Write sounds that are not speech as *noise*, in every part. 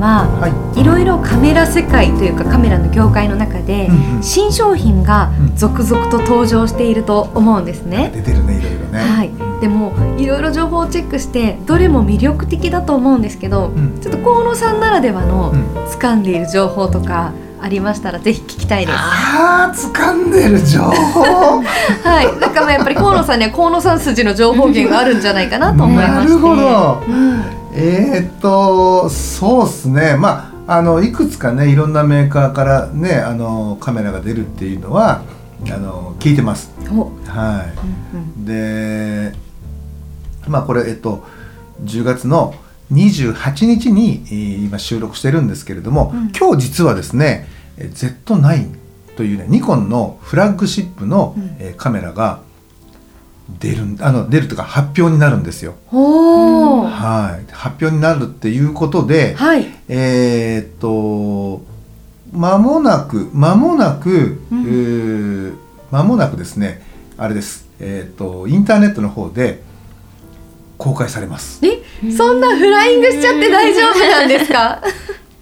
ははい。いろいろカメラ世界というかカメラの業界の中でうんうん。新商品が続々と登場していると思うんですね、出てるねいろいろね。はい、でもいろいろ情報をチェックしてどれも魅力的だと思うんですけど、うん。ちょっと河野さんならではのうん。掴んでいる情報とかありましたらぜひ聞きたいです。あー掴んでる情報？*laughs* はい、なんかまあやっぱり河野さんには河野さん筋の情報源があるんじゃないかなと思いまして。なるほど。うん、えーっとそうですね。まああのいくつかねいろんなメーカーからねあのカメラが出るっていうのはあの聞いてます。お、はうんいでまあこれえっと10月の28日にえー今収録してるんですけれども、うん。今日実はですねえー Z9 というねニコンのフラッグシップの、カメラが出るんあの出るというか発表になるんですよ。はい、発表になるっていうことで、はい、えーっと間もなく間もなく、うん。えー間もなくですねあれです。えーっとインターネットの方で公開されます。え、そんなフライングしちゃって大丈夫なんですか？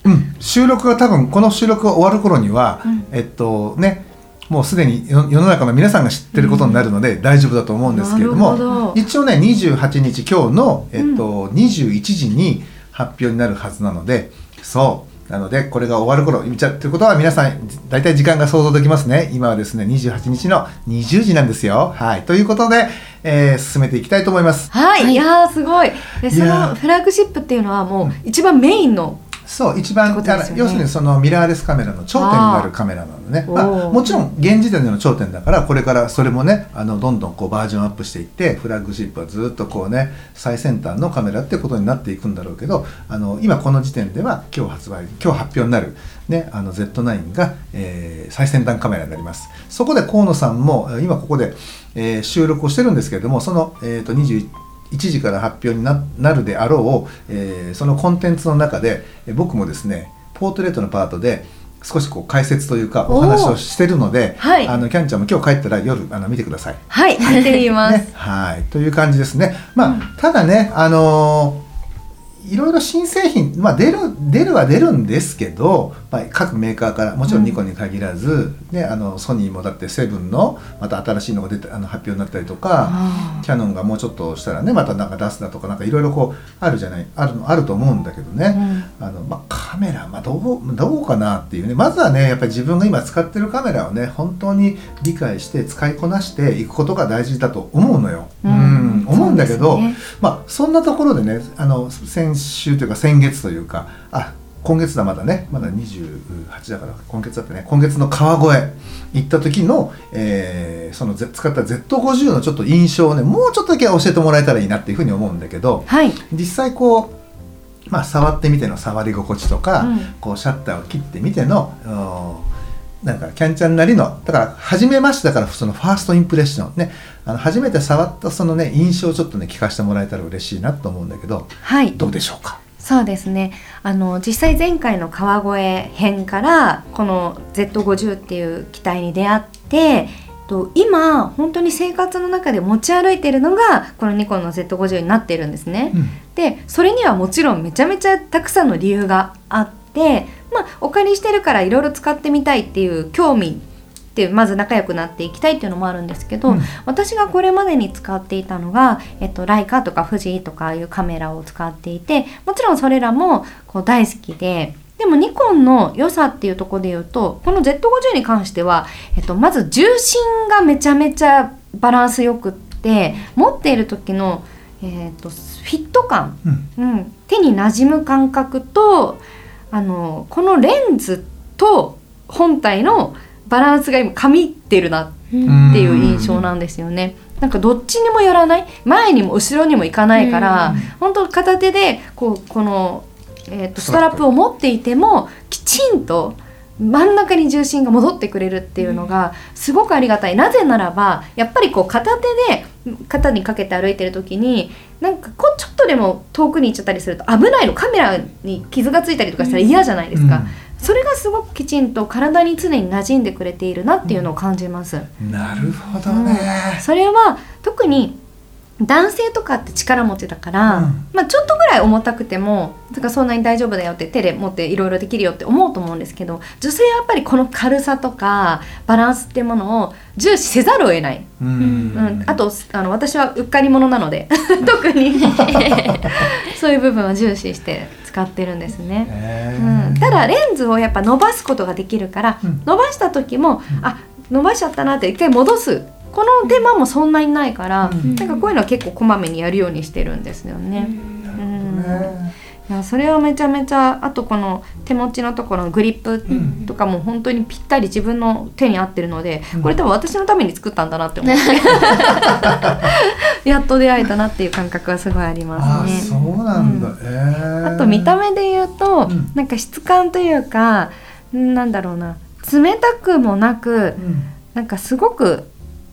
うん、収録が多分この収録が終わる頃には、うん。えっとねもうすでに世世の中の皆さんが知ってることになるので大丈夫だと思うんですけれども、ど。一応ね28日今日の、えっと21時に発表になるはずなのでそう。なのでこれが終わる頃見ちゃってることは皆さん大体時間が想像できますね。今はですね28日の20時なんですよ。はい。ということで、えー進めていきたいと思います。はい、はい。いやーすごい。で、そのフラッグシップっていうのはもう一番メインの。そう一番、ね。要するにそのミラーレスカメラの頂点になるカメラなのね。まあ、もちろん現時点での頂点だからこれからそれもねあのどんどんこうバージョンアップしていってフラッグシップはずっとこうね最先端のカメラってことになっていくんだろうけどあの今この時点では今日発売今日発表になる、ね、あの Z9 が、えー最先端カメラになります。そこで河野さんも今ここで、えー収録をしてるんですけれどもその、えー、と21 1時から発表にななるであろう、えーそのコンテンツの中でえー僕もですねポートレートのパートで少しこう解説というかお話をしてるので、はいあのキャンちゃんも今日帰ったら夜あの見てください。はい、見てみます。ね、*laughs* はいという感じですね。まあ、うんただねあのーいろいろ新製品、まあ、出る出るは出るんですけど、まあ、各メーカーからもちろんニコンに限らず、ね、あのソニーもだってセブンのまた新しいのが出てあの発表になったりとか、あキャノンがもうちょっとしたらねまたなんか出すだとかなんかいろいろこうあるじゃないあるのあると思うんだけどーね、あのまあ、カメラ、まあ、どうどうかなっていうね。まずはねやっぱり自分が今使ってるカメラをね本当に理解して使いこなしていくことが大事だと思うのよ。うん。思うんだけど、ね。まあそんなところでねあの先週というか先月というかあ今月だまだねまだ28だから今月だってね今月の川越行った時の、えーそのぜ使った Z50 のちょっと印象をねもうちょっとだけ教えてもらえたらいいなっていうふうに思うんだけどはい、実際こう、まあ、触ってみての触り心地とか、うん。こうシャッターを切ってみてのうんなんかキャンちゃんなりのだから初めましてだからそのファーストインプレッション。ね。あの初めて触ったそのね印象をちょっとね聞かせてもらえたら嬉しいなと思うんだけどはい、どうでしょうか？そうですね。あの実際前回の川越編からこの Z50 っていう機体に出会ってと今本当に生活の中で持ち歩いているのがこのニコンの Z50 になっているんですね。うん。でそれにはもちろんめちゃめちゃたくさんの理由があって、まあ、お借りしてるからいろいろ使ってみたいっていう興味ってまず仲良くなっていきたいっていうのもあるんですけど、うん私がこれまでに使っていたのが、えっと、ライカとか富士とかいうカメラを使っていてもちろんそれらもこう大好きで。でもニコンの良さっていうところで言うとこの Z50 に関しては、えっと、まず重心がめちゃめちゃバランスよくって持っている時のえー、とフィット感、うんうん、手に馴染む感覚とあのこのレンズと本体のバランスが今かみってるなっていう印象なんですよね。なんかどっちにも寄らない。前にも後ろにも行かないから、うん。本当片手でこうこの、えー、とストラップを持っていてもきちんと真ん中に重心が戻ってくれるっていうのがすごくありがたい。なぜならばやっぱりこう片手で肩にかけて歩いてる時になんかこうちょっとでも遠くに行っちゃったりすると危ないの。カメラに傷がついたりとかしたら嫌じゃないですか、それがすごくきちんと体に常に馴染んでくれているなっていうのを感じます。うん。なるほどね、それは特に男性とかって力持ちだから、うん。まあ、ちょっとぐらい重たくてもだからそんなに大丈夫だよって手で持っていろいろできるよって思うと思うんですけど女性はやっぱりこの軽さとかバランスっていうものを重視せざるを得ない、うん。うん、あとあの私はうっかり者なので *laughs* 特に。そういう部分を重視して使ってるんですね。へー。うん、ただレンズをやっぱ伸ばすことができるから、うん。伸ばした時も、あ伸ばしちゃったなって一回戻すこの手間もそんなにないから、うん。なんかこういうのは結構こまめにやるようにしてるんですよね。うん。ね。いやそれはめちゃめちゃあとこの手持ちのところのグリップん。とかも本当にぴったり自分の手に合ってるので、うん。これ多分私のために作ったんだなって思って。*laughs* やっと出会えたなっていう感覚はすごいありあますね。そうなんだ、あと見た目で言うと、うん。なんか質感というかなんだろうな。冷たくもなくうん。なんかすごく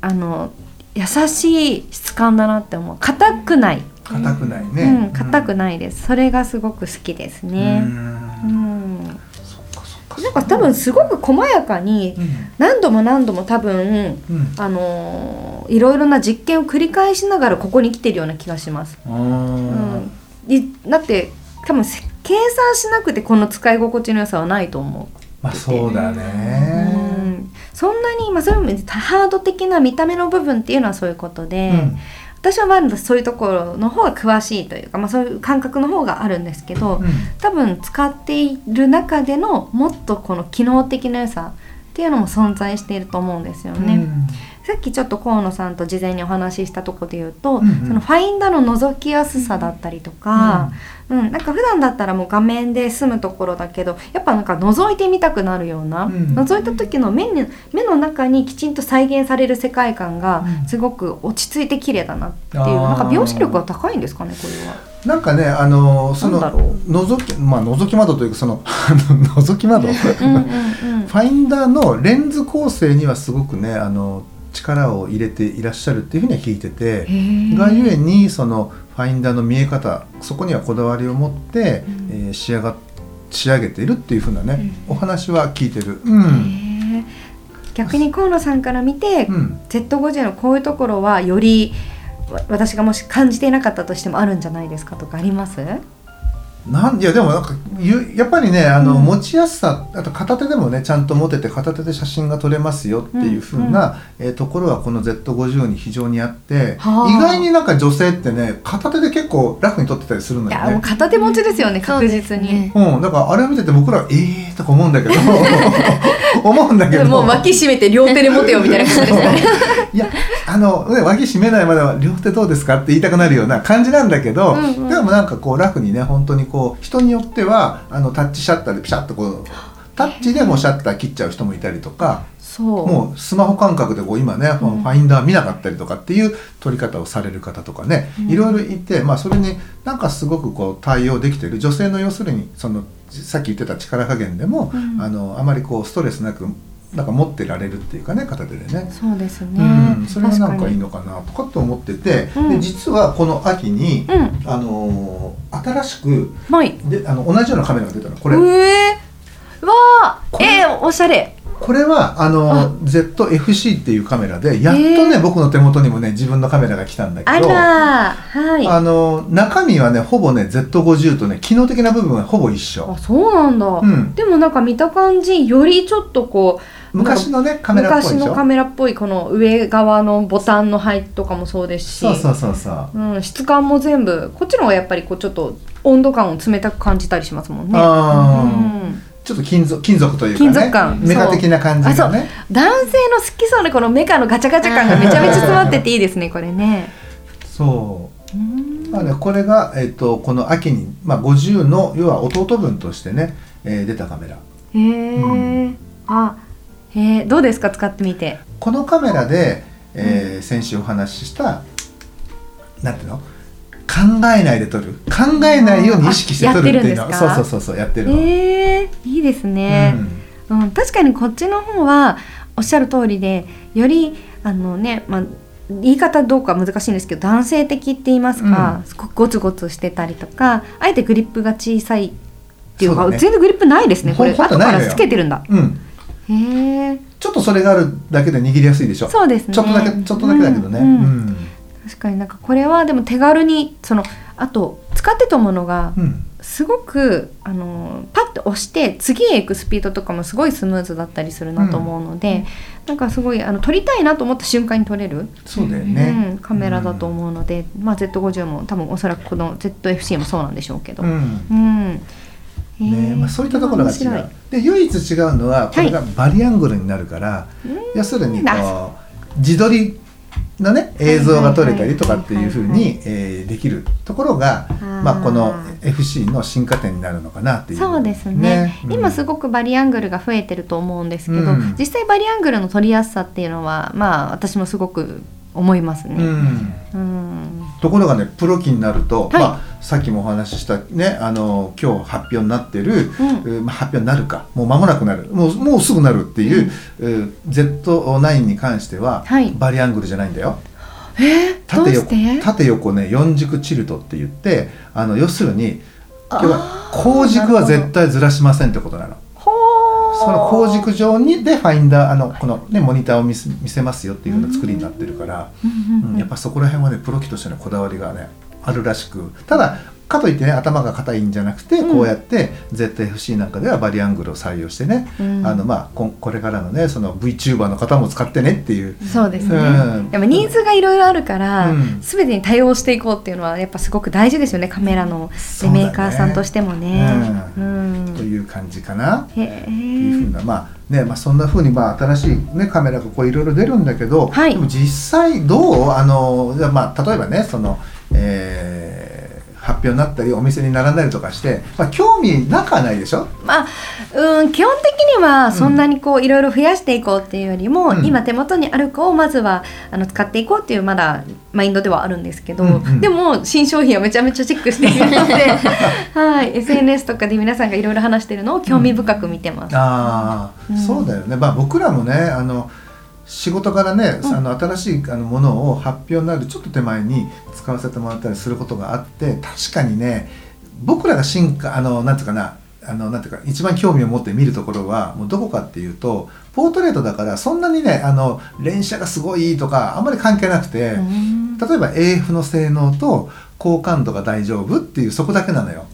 あの優しい質感だなって思う。硬くない、硬くないね、うん硬くいないです。それがすごく好きですね。ううん。んそっかそっか。なんか多分すごく細やかにうん。何度も何度も多分うん。あのーいろいろな実験を繰り返しながらここに来てるような気がします。うん、いだって多分せ計算しなくてこの使い心地の良さはないと思う。まあそうだうねん、そんなに、まあ、それもハード的な見た目の部分っていうのはそういうことで、うん。私はまだそういうところの方が詳しいというか、まあ、そういう感覚の方があるんですけど、うん。多分使っている中でのもっとこの機能的な良さっていうのも存在していると思うんですよね。うんさっきちょっと河野さんと事前にお話ししたところで言うと、うんうん。そのファインダーの覗きやすさだったりとか、うんなんか普段だったらもう画面で済むところだけどやっぱなんか覗いてみたくなるような、うん覗いた時の目に目の中にきちんと再現される世界観がうん。すごく落ち着いて綺麗だなっていう、あー。なんか描写力が高いんですかねこれは。なんかねあのその覗きまあ覗き窓というかその *laughs* 覗き窓、うんうんうん。*laughs* ファインダーのレンズ構成にはすごくねあの力を入れていらっしゃるっていうふうには聞いててがゆえにそのファインダーの見え方そこにはこだわりを持って、うん。えー仕上が仕上げているっていうふうなね、うお話は聞いてる。うん。逆に河野さんから見て、うん。Z50 のこういうところはよりわ私がもし感じていなかったとしてもあるんじゃないですかとかあります？なんいやでもなんかゆやっぱりねあの、うん。持ちやすさあと片手でもねちゃんと持てて片手で写真が撮れますよっていう風な、えーところはこの Z50 に非常にあって、はあ。意外になんか女性ってね片手で結構ラフに撮ってたりするのよいやもうね。片手持ちですよね、確実に、うん、だからあれを見てて僕らはえーとか思うんだけど *laughs* 思うんだけど。もう脇締めて両手で持てよみたいな感じですよね。*laughs* いやあの、ね、脇締めないまでは両手どうですかって言いたくなるような感じなんだけど、うんうん。でもなんかこうラフにね本当にこう人によってはあのタッチシャッターでピシャッとこうタッチでもうシャッター切っちゃう人もいたりとかそう。もうスマホ感覚でこう今ね、ファインダー見なかったりとかっていう撮り方をされる方とかね、うん。いろいろいて、まあ、それになんかすごくこう対応できてる。女性の要するにそのさっき言ってた力加減でも、うん。あのあまりこうストレスなくなんか持ってられるっていうかね片手でね。そうですね、うん、それはなんかいい確のかなとかって思ってて、うん。で実はこの秋に、かにあのー新しくうんはい。であの同じようなカメラが出たの。これ、えー、わあこれえー、おしゃれこれはあのあ。ZFC っていうカメラでやっとね、へー僕の手元にもね自分のカメラが来たんだあけどらはい。あの中身はねほぼね Z50 とね機能的な部分はほぼ一緒。あそうなんだ、うん。でもなんか見た感じよりちょっとこう昔のねカメラ昔のカメラっぽいこの上側のボタンの配置とかもそうですしそうそうそうそう。うん、質感も全部こっちの方がやっぱりこうちょっと温度感を冷たく感じたりしますもんね。あー。うんちょっと金属金属というか金ね属感。メカ的な感じがね。男性の好きそうなこのメカのガチャガチャ感がめちゃめちゃ詰まってていいですねこれね。そう。うん。まあね、これが、えっとこの秋に、まあ、50の要は弟分としてね、えー出たカメラ。へえ、あへえどうですか？使ってみて。このカメラで、えー先週お話ししたなんていうの？考えないで撮る。考えないように意識して撮るっていうのあやってるんですか？そうそうそうそうやってるの、へえいいですね、うん。確かにこっちの方はおっしゃる通りでよりあのね、まあ、言い方どうか難しいんですけど男性的って言いますか、うん。すごくゴツゴツしてたりとかあえてグリップが小さいっていうかね。全然グリップないですねこれ。後からつけてるんだ。うん、うんへえちょっとそれがあるだけで握りやすいでしょ。そうですね。ちょっとだけちょっとだけだけどね、うんうん。うん確かになんかこれはでも手軽にそのあと使ってたものがうん。すごくあのパッと押して次へ行くスピードとかもすごいスムーズだったりするなと思うので、なんかすごいあの撮りたいなと思った瞬間に撮れる、そうだよね、うん、カメラだと思うので、まあ、Z50 も多分おそらくこの ZFC もそうなんでしょうけど。うん。ねーまあ、そういったところが違う。で唯一違うのはこれがバリアングルになるから、要するにこあう自撮りのね映像が撮れたりとかっていうふうにえーできるところが、ー。まあ、この FC の進化点になるのかなっていう。そうですね。うん。今すごくバリアングルが増えてると思うんですけど、うん。実際バリアングルの撮りやすさっていうのはまあ私もすごく思いますね。うん。うん。ところがねプロ機になると、はい。まあ、さっきもお話ししたねあの今日発表になってる、うん。うまあ、発表になるか。もう間もなくなる。もうもうすぐなるっていう、う Z9 に関しては、はい。バリアングルじゃないんだよ。えー、どう縦横して？縦横ね4軸チルトって言ってあの要するにあー。要は後軸は絶対ずらしませんってことなの。その後軸上にでファインダーあのこのねモニターを見せ見せますよっていうような作りになってるから、うん。やっぱそこら辺はねプロ機としてのこだわりがねあるらしく。ただかといってね頭が硬いんじゃなくて、うん。こうやって ZFC なんかではバリアングルを採用してね、うん。あのまあここれからのねその VTuber の方も使ってねっていう。そうですね、うん。でもニーズがいろいろあるから、うん。全てに対応していこうっていうのはやっぱすごく大事ですよねカメラのね。メーカーさんとしてもね。うん。という感じかな。へっていうふうえなまあねまあ、そんなふうにまあ新しい、ね、カメラがこういろいろ出るんだけど、はい。でも実際どう？あのじゃあまあ例えばねその、えー発表になったりお店に並んだりとかして、まあ、興味なくはないでしょ？まあうん基本的にはそんなにこういろいろ増やしていこうっていうよりも、うん。今手元にある子をまずはあの使っていこうっていうまだマインドではあるんですけど、うんうん。でも新商品をめちゃめちゃチェックしているので、*laughs* はい、SNS とかで皆さんがいろいろ話してるのを興味深く見てます。ああ、うん。そうだよね、まあ、僕らもねあの仕事からね、うんあの新しいあのものを発表になるちょっと手前に使わせてもらったりすることがあって確かにね僕らが進化あのなんていうかなあのなんていうか一番興味を持って見るところはもうどこかっていうとポートレートだからそんなにねあの連写がすごいとかあんまり関係なくて、うん例えば AF の性能と高感度が大丈夫っていうそこだけなのよ。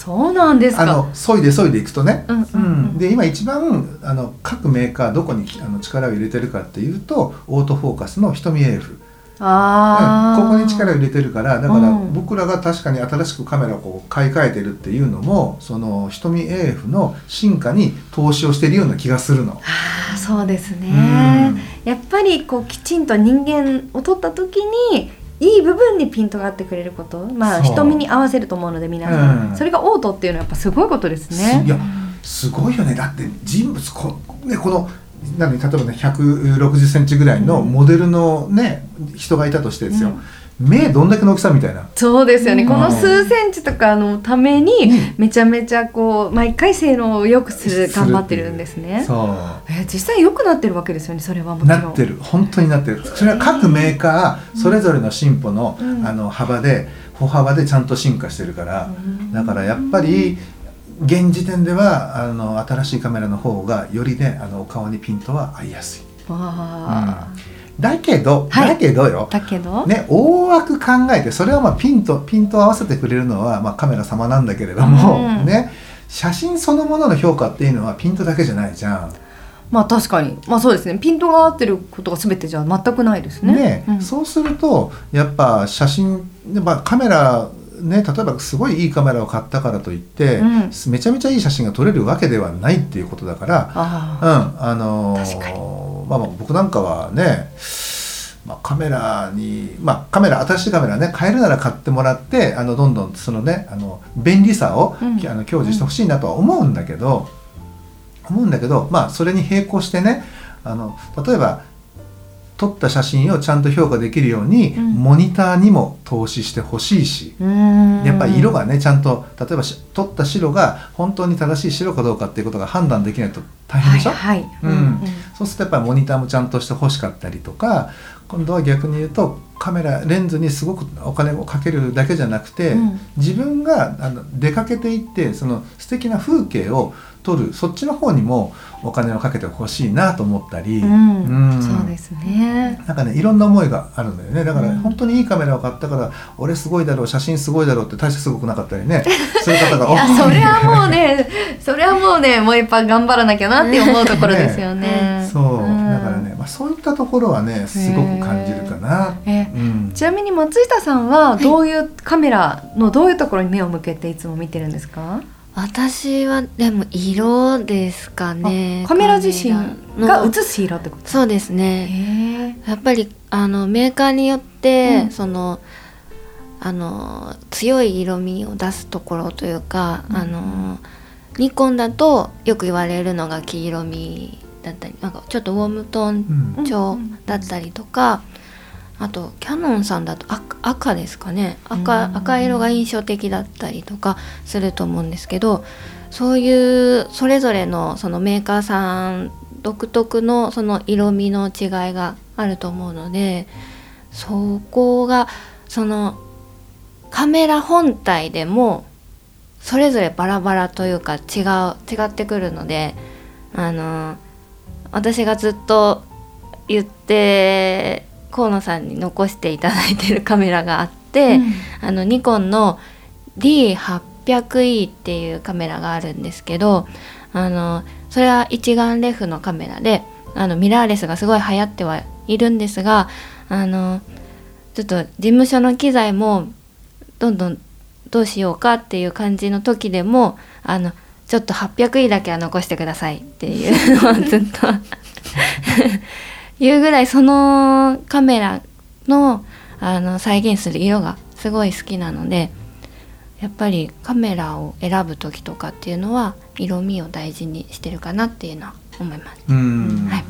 そうなんですか。あの削いで削いでいくとね、うんうんうん。で今一番あの各メーカーどこにあの力を入れてるかっていうとオートフォーカスの瞳 AF、あー。うん。ここに力を入れてるからだからうん。僕らが確かに新しくカメラをこう買い替えてるっていうのもその瞳 AF の進化に投資をしてるような気がするの。あーそうですね、うやっぱりこうきちんと人間を撮った時にいい部分にピントが合ってくれること。まあ瞳に合わせると思うので皆さん、うん。それがオートっていうのはやっぱすごいことですね。すいやすごいよね。だって人物こ,、ね、この何例えばね160センチぐらいのモデルのね、人がいたとしてですよ、目どんだけの大きさみたいな。そうですよね、うん。この数センチとかのためにめちゃめちゃこう毎回性能を良くする頑張ってるんですね。そう。えー実際良くなってるわけですよねそれはもちろん。なってる。本当になってる。それは各メーカーそれぞれの進歩の,、うん。あの幅で歩幅でちゃんと進化してるから、うん。だからやっぱり現時点ではあの新しいカメラの方がよりねあのお顔にピントは合いやすい、わあ、だけど、はい。だけどよ。だけど、ね、大枠考えてそれはまあピンとピントを合わせてくれるのは、まあ、カメラ様なんだけれども、うん。ね、写真そのものの評価っていうのはピントだけじゃないじゃん。まあ確かに。まあそうですね。ピントが合ってることが全てじゃ全くないですね。ね。うん。そうするとやっぱ写真、まあ、カメラね、例えばすごいいいカメラを買ったからといって、うん。めちゃめちゃいい写真が撮れるわけではないっていうことだから、あうん。あのーまあ、まあ僕なんかはねまあ、カメラに、まあ、カメラ新しいカメラね買えるなら買ってもらってあのどんどんそのねあの便利さを、うん。あの享受してほしいなとは思うんだけど、思うんだけどまあそれに並行してねあの例えば撮った写真をちゃんと評価できるように、うん。モニターにも投資してほしいし、うん。やっぱり色がねちゃんと例えばし撮った白が本当に正しい白かどうかっていうことが判断できないと大変でしょ、はい、はい。うん。そうするとやっぱりモニターもちゃんとして欲しかったりとか今度は逆に言うとカメラレンズにすごくお金をかけるだけじゃなくて、うん。自分があの出かけていってその素敵な風景を撮るそっちの方にもお金をかけてほしいなと思ったり、うんうん。そうですね。なんかねいろんな思いがあるんだよね。だからうん。本当にいいカメラを買ったから、俺すごいだろう写真すごいだろうって大してすごくなかったりね。*laughs* そういう方がい。やそれはもうねそれはもうねもう一杯頑張らなきゃなって思うところですよね。*laughs* そう、ん。だからね、まあ、そういったところはねすごく感じるかな。ちなみに松下さんはどういうカメラのどういうところに目を向けていつも見てるんですか？私はでも色ですかねあカメラ自身がの。映す色ってこと？そうですね。やっぱりあのメーカーによって、うん。そのあの強い色味を出すところというか、うん。あのニコンだとよく言われるのが黄色味だったりなんかちょっとウォームトーンうん。調だったりとか、あとキャノンさんだと赤赤ですかね。赤,、うん。赤色が印象的だったりとかすると思うんですけどそういうそれぞれのそのメーカーさん独特のその色味の違いがあると思うのでそこがそのカメラ本体でもそれぞれバラバラというか違う違ってくるのであの私がずっと言って河野さんに残していただいてるカメラがあって、うん。あのニコンの D800E っていうカメラがあるんですけどあのそれは一眼レフのカメラであのミラーレスがすごい流行ってはいるんですがあのちょっと事務所の機材もどんどんどうしようかっていう感じの時でもあのちょっと 800E だけは残してくださいっていうのをずっと言うぐらいそのカメラのあの再現する色がすごい好きなのでやっぱりカメラを選ぶ時とかっていうのは色味を大事にしてるかなっていうのは思います。うん。はい。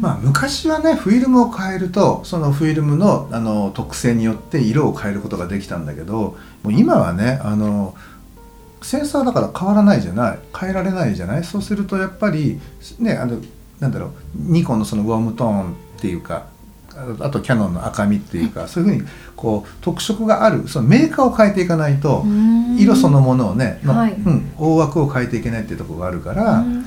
まあ、昔はねフィルムを変えるとそのフィルムのあの特性によって色を変えることができたんだけどもう今はねあのセンサーだから変わらないじゃない変えられないじゃない？そうするとやっぱりねあのなんだろうニコンのそのウォームトーンっていうかああとキャノンの赤みっていうか、そういうふうにこう特色があるそのメーカーを変えていかないと、色そのものをね、のはい。うん、大枠を変えていけないっていうところがあるから、うん。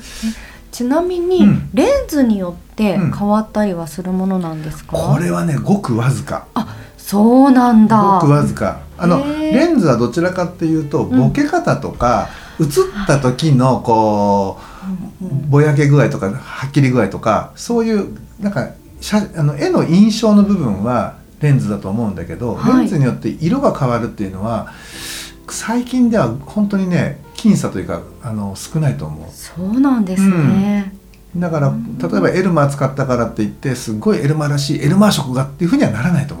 ちなみに、うん。レンズによってうん。変わったりはするものなんですか、これはねごくわずか。そうなんだ。ごくわずか。あのレンズはどちらかっていうとうんボケ方とか、映った時のこううんうん。ぼやけ具合とかはっきり具合とかそういうなんか写あの絵の印象の部分はレンズだと思うんだけど、はい。レンズによって色が変わるっていうのは最近では本当にね僅差というかあの少ないと思う。そうなんですね、だから例えばエルマー使ったからって言ってすごいエルマーらしいエルマー色がっていうふうにはならないと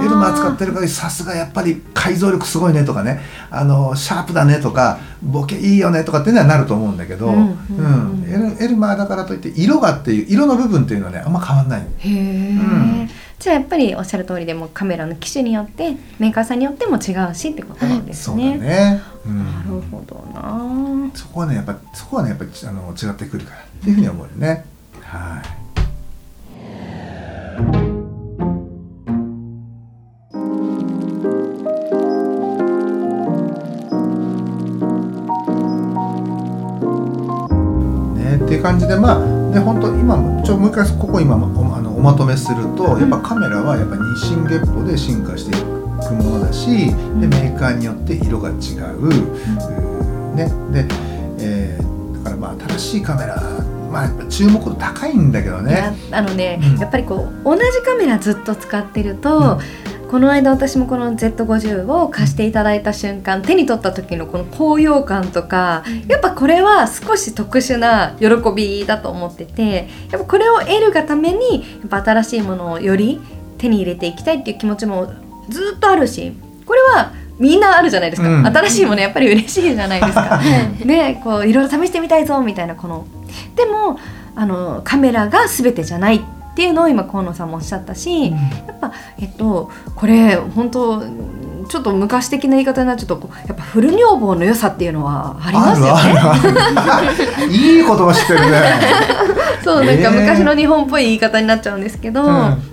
エルマー使ってるからさすがやっぱり解像力すごいねとかね。あのシャープだねとかボケいいよねとかっていうのはなると思うんだけど、うんうんうん。エルエルマーだからといって色がっていう色の部分っていうのはねあんま変わんないへえ、うん。じゃあやっぱりおっしゃる通りでもカメラの機種によってメーカーさんによっても違うしってことなんですそうだね。ね、うん。なるほどな。そこはねやっぱそこはねやっぱりあの違ってくるからっていうふうに思うよね。はいじでまあね本当今もちょもう一回ここ今おあのおまとめするとやっぱカメラはやっぱ日進月歩で進化していくものだしでメーカーによって色が違う、うん。ねで、えーだからまあ新しいカメラまあやっぱ注目度高いんだけどね。あのね、うん。やっぱりこう同じカメラずっと使ってると、この間私もこの Z50 を貸していただいた瞬間手に取った時のこの高揚感とかやっぱこれは少し特殊な喜びだと思っててやっぱこれを得るがためにやっぱ新しいものをより手に入れていきたいっていう気持ちもずっとあるしこれはみんなあるじゃないですか、うん。新しいものやっぱり嬉しいじゃないですか。*laughs* ねこういろいろ試してみたいぞみたいなこの。でもあのカメラが全てじゃない。っていうのを今河野さんもおっしゃったし、やっぱえっとこれ本当ちょっと昔的な言い方になっちゃうとやっぱフル女房の良さっていうのはありますよね。いい言葉知ってるね。*laughs* そうなんかえー。昔の日本っぽい言い方になっちゃうんですけど、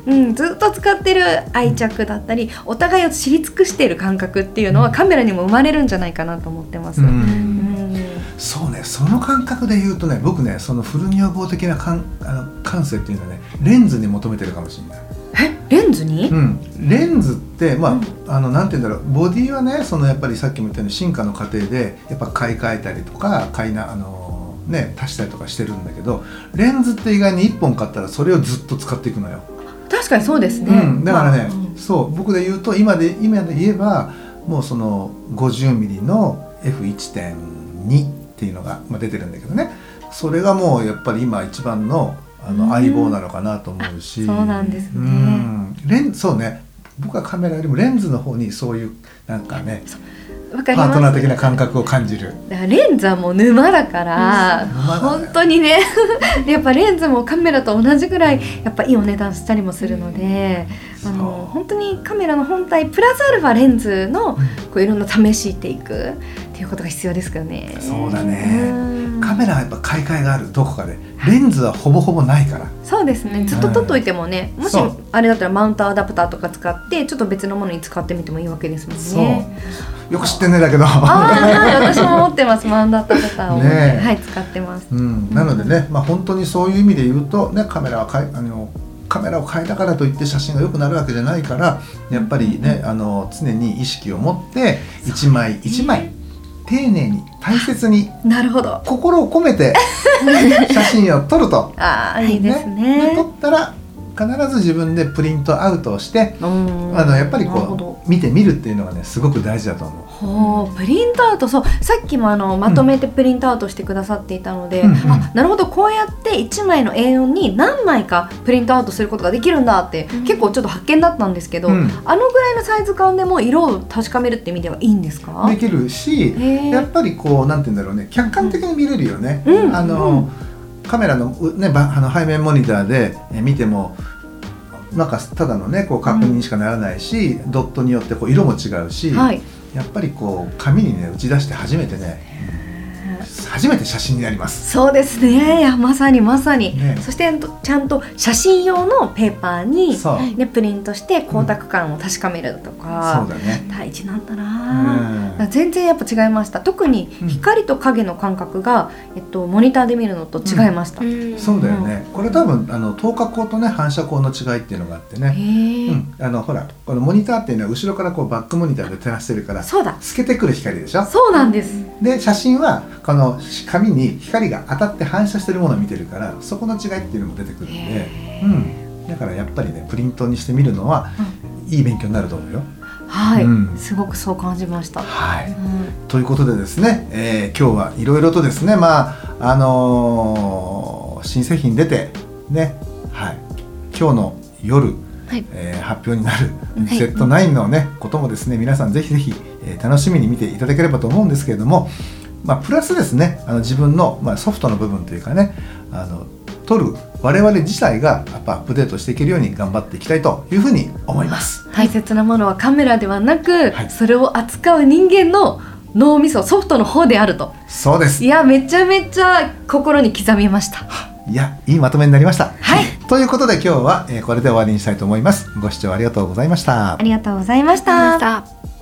うん。ずっと使ってる愛着だったりお互いを知り尽くしている感覚っていうのはカメラにも生まれるんじゃないかなと思ってます。ううんんそうねその感覚で言うとね僕ねそのフル女房的な感あの感性っていうのはねレンズに求めてるかもしれない。え？レンズに、うん、レンズってまあ、あのなんて言うんだろうボディはねそのやっぱりさっきも言ったように進化の過程でやっぱ買い替えたりとか買いなあのね足したりとかしてるんだけどレンズって意外に1本買ったらそれをずっと使っていくのよ。確かにそうですね。うん、だからね、まあうん。そう。僕で言うと今で今で言えばもうその 50mm の F1.2 っていうのが、まあ、出てるんだけどね。それがもうやっぱり今一番のあうん。の相棒なのかなと思うし、そうなんですね。うん。レンそうね。僕はカメラよりもレンズの方にそういうなんかねパートナー的な感覚を感じる。だからレンズはもう沼だから、うん本当にね。で *laughs* やっぱレンズもカメラと同じぐらいやっぱいいお値段したりもするのであのそう。本当にカメラの本体プラスアルファレンズのこういろんな試していくっていうことが必要ですけどね。そうだね。うん。カメラはやっぱ買い替えがあるどこかで。レンズはほぼほぼないから。そうですね。ずっと撮っといてもね、もしそう。あれだったらマウントアダプターとか使ってちょっと別のものに使ってみてもいいわけですもんそう。ね。よく知ってんねだけど。ああはい私も持ってます。マウントアダプターを、ねえ。はい使ってます。うん、なのでね、まあ、本当にそういう意味で言うと、ね、カメラはかいあのカメラを変えたからといって写真が良くなるわけじゃないからやっぱりねあの常に意識を持って一枚一枚丁寧に大切になるほど。心を込めて *laughs* 写真を撮ると。ああいいですね。で撮ったら必ず自分でプリントアウトをしてうん。あのやっぱりこう見てみるっていうのがねすごく大事だと思う。ほうプリントアウト。そうさっきもあのまとめてプリントアウトしてくださっていたので、うんうん。あなるほどこうやって1枚の A4 に何枚かプリントアウトすることができるんだって、うん。結構ちょっと発見だったんですけど、うん。あのぐらいのサイズ感でも色を確かめるって意味ではいいんですか？できるしやっぱりこうなんて言うんだろうね客観的に見れるよね、うん。あの、カメラの,う、ね、ばあの背面モニターでえ見てもなんかただのねこう確認にしかならないし、ドットによってこう色も違うし、はい。やっぱりこう紙にね打ち出して初めてね初めて写真になります。そうですね。いやまさにまさに、ね。そしてちゃんと写真用のペーパーに、そう、ね、プリントして光沢感を確かめるとか、そうだね。大事なんだうな、ん。全然やっぱ違いました。特にうん。光と影の感覚が、えっと、モニターで見るのと違いました、へそうだよね。これ多分あの透過光とね反射光の違いっていうのがあってね。え、うん、あのほらこのモニターっていうのは後ろからこうバックモニターで照らしてるからそうだ。透けてくる光でしょ？そうなんです。で写真はこの紙に光が当たって反射してるものを見てるからそこの違いっていうのも出てくるんで、へうん、だからやっぱりねプリントにしてみるのは、いい勉強になると思うよ。はい、うん。すごくそう感じました、はい。うん。ということでですね、えー今日はいろいろとですねまああのー新製品出てねはい。今日の夜、はい。えー発表になるはい。Z9 のね、こともですね皆さんぜひぜひ、えー楽しみに見ていただければと思うんですけれども、まあ、プラスですねあの自分の、まあ、ソフトの部分というかねあの撮る我々自体がやっぱアップデートしていけるように頑張っていきたいというふうに思います。大切なものはカメラではなく、はいそれを扱う人間の脳みそソフトの方であるとそうですいやめちゃめちゃ心に刻みましたいやいいまとめになりました。はい *laughs* ということで今日は、えーこれで終わりにしたいと思います。ご視聴ありがとうございましたあ。りがとうございましありがとうございました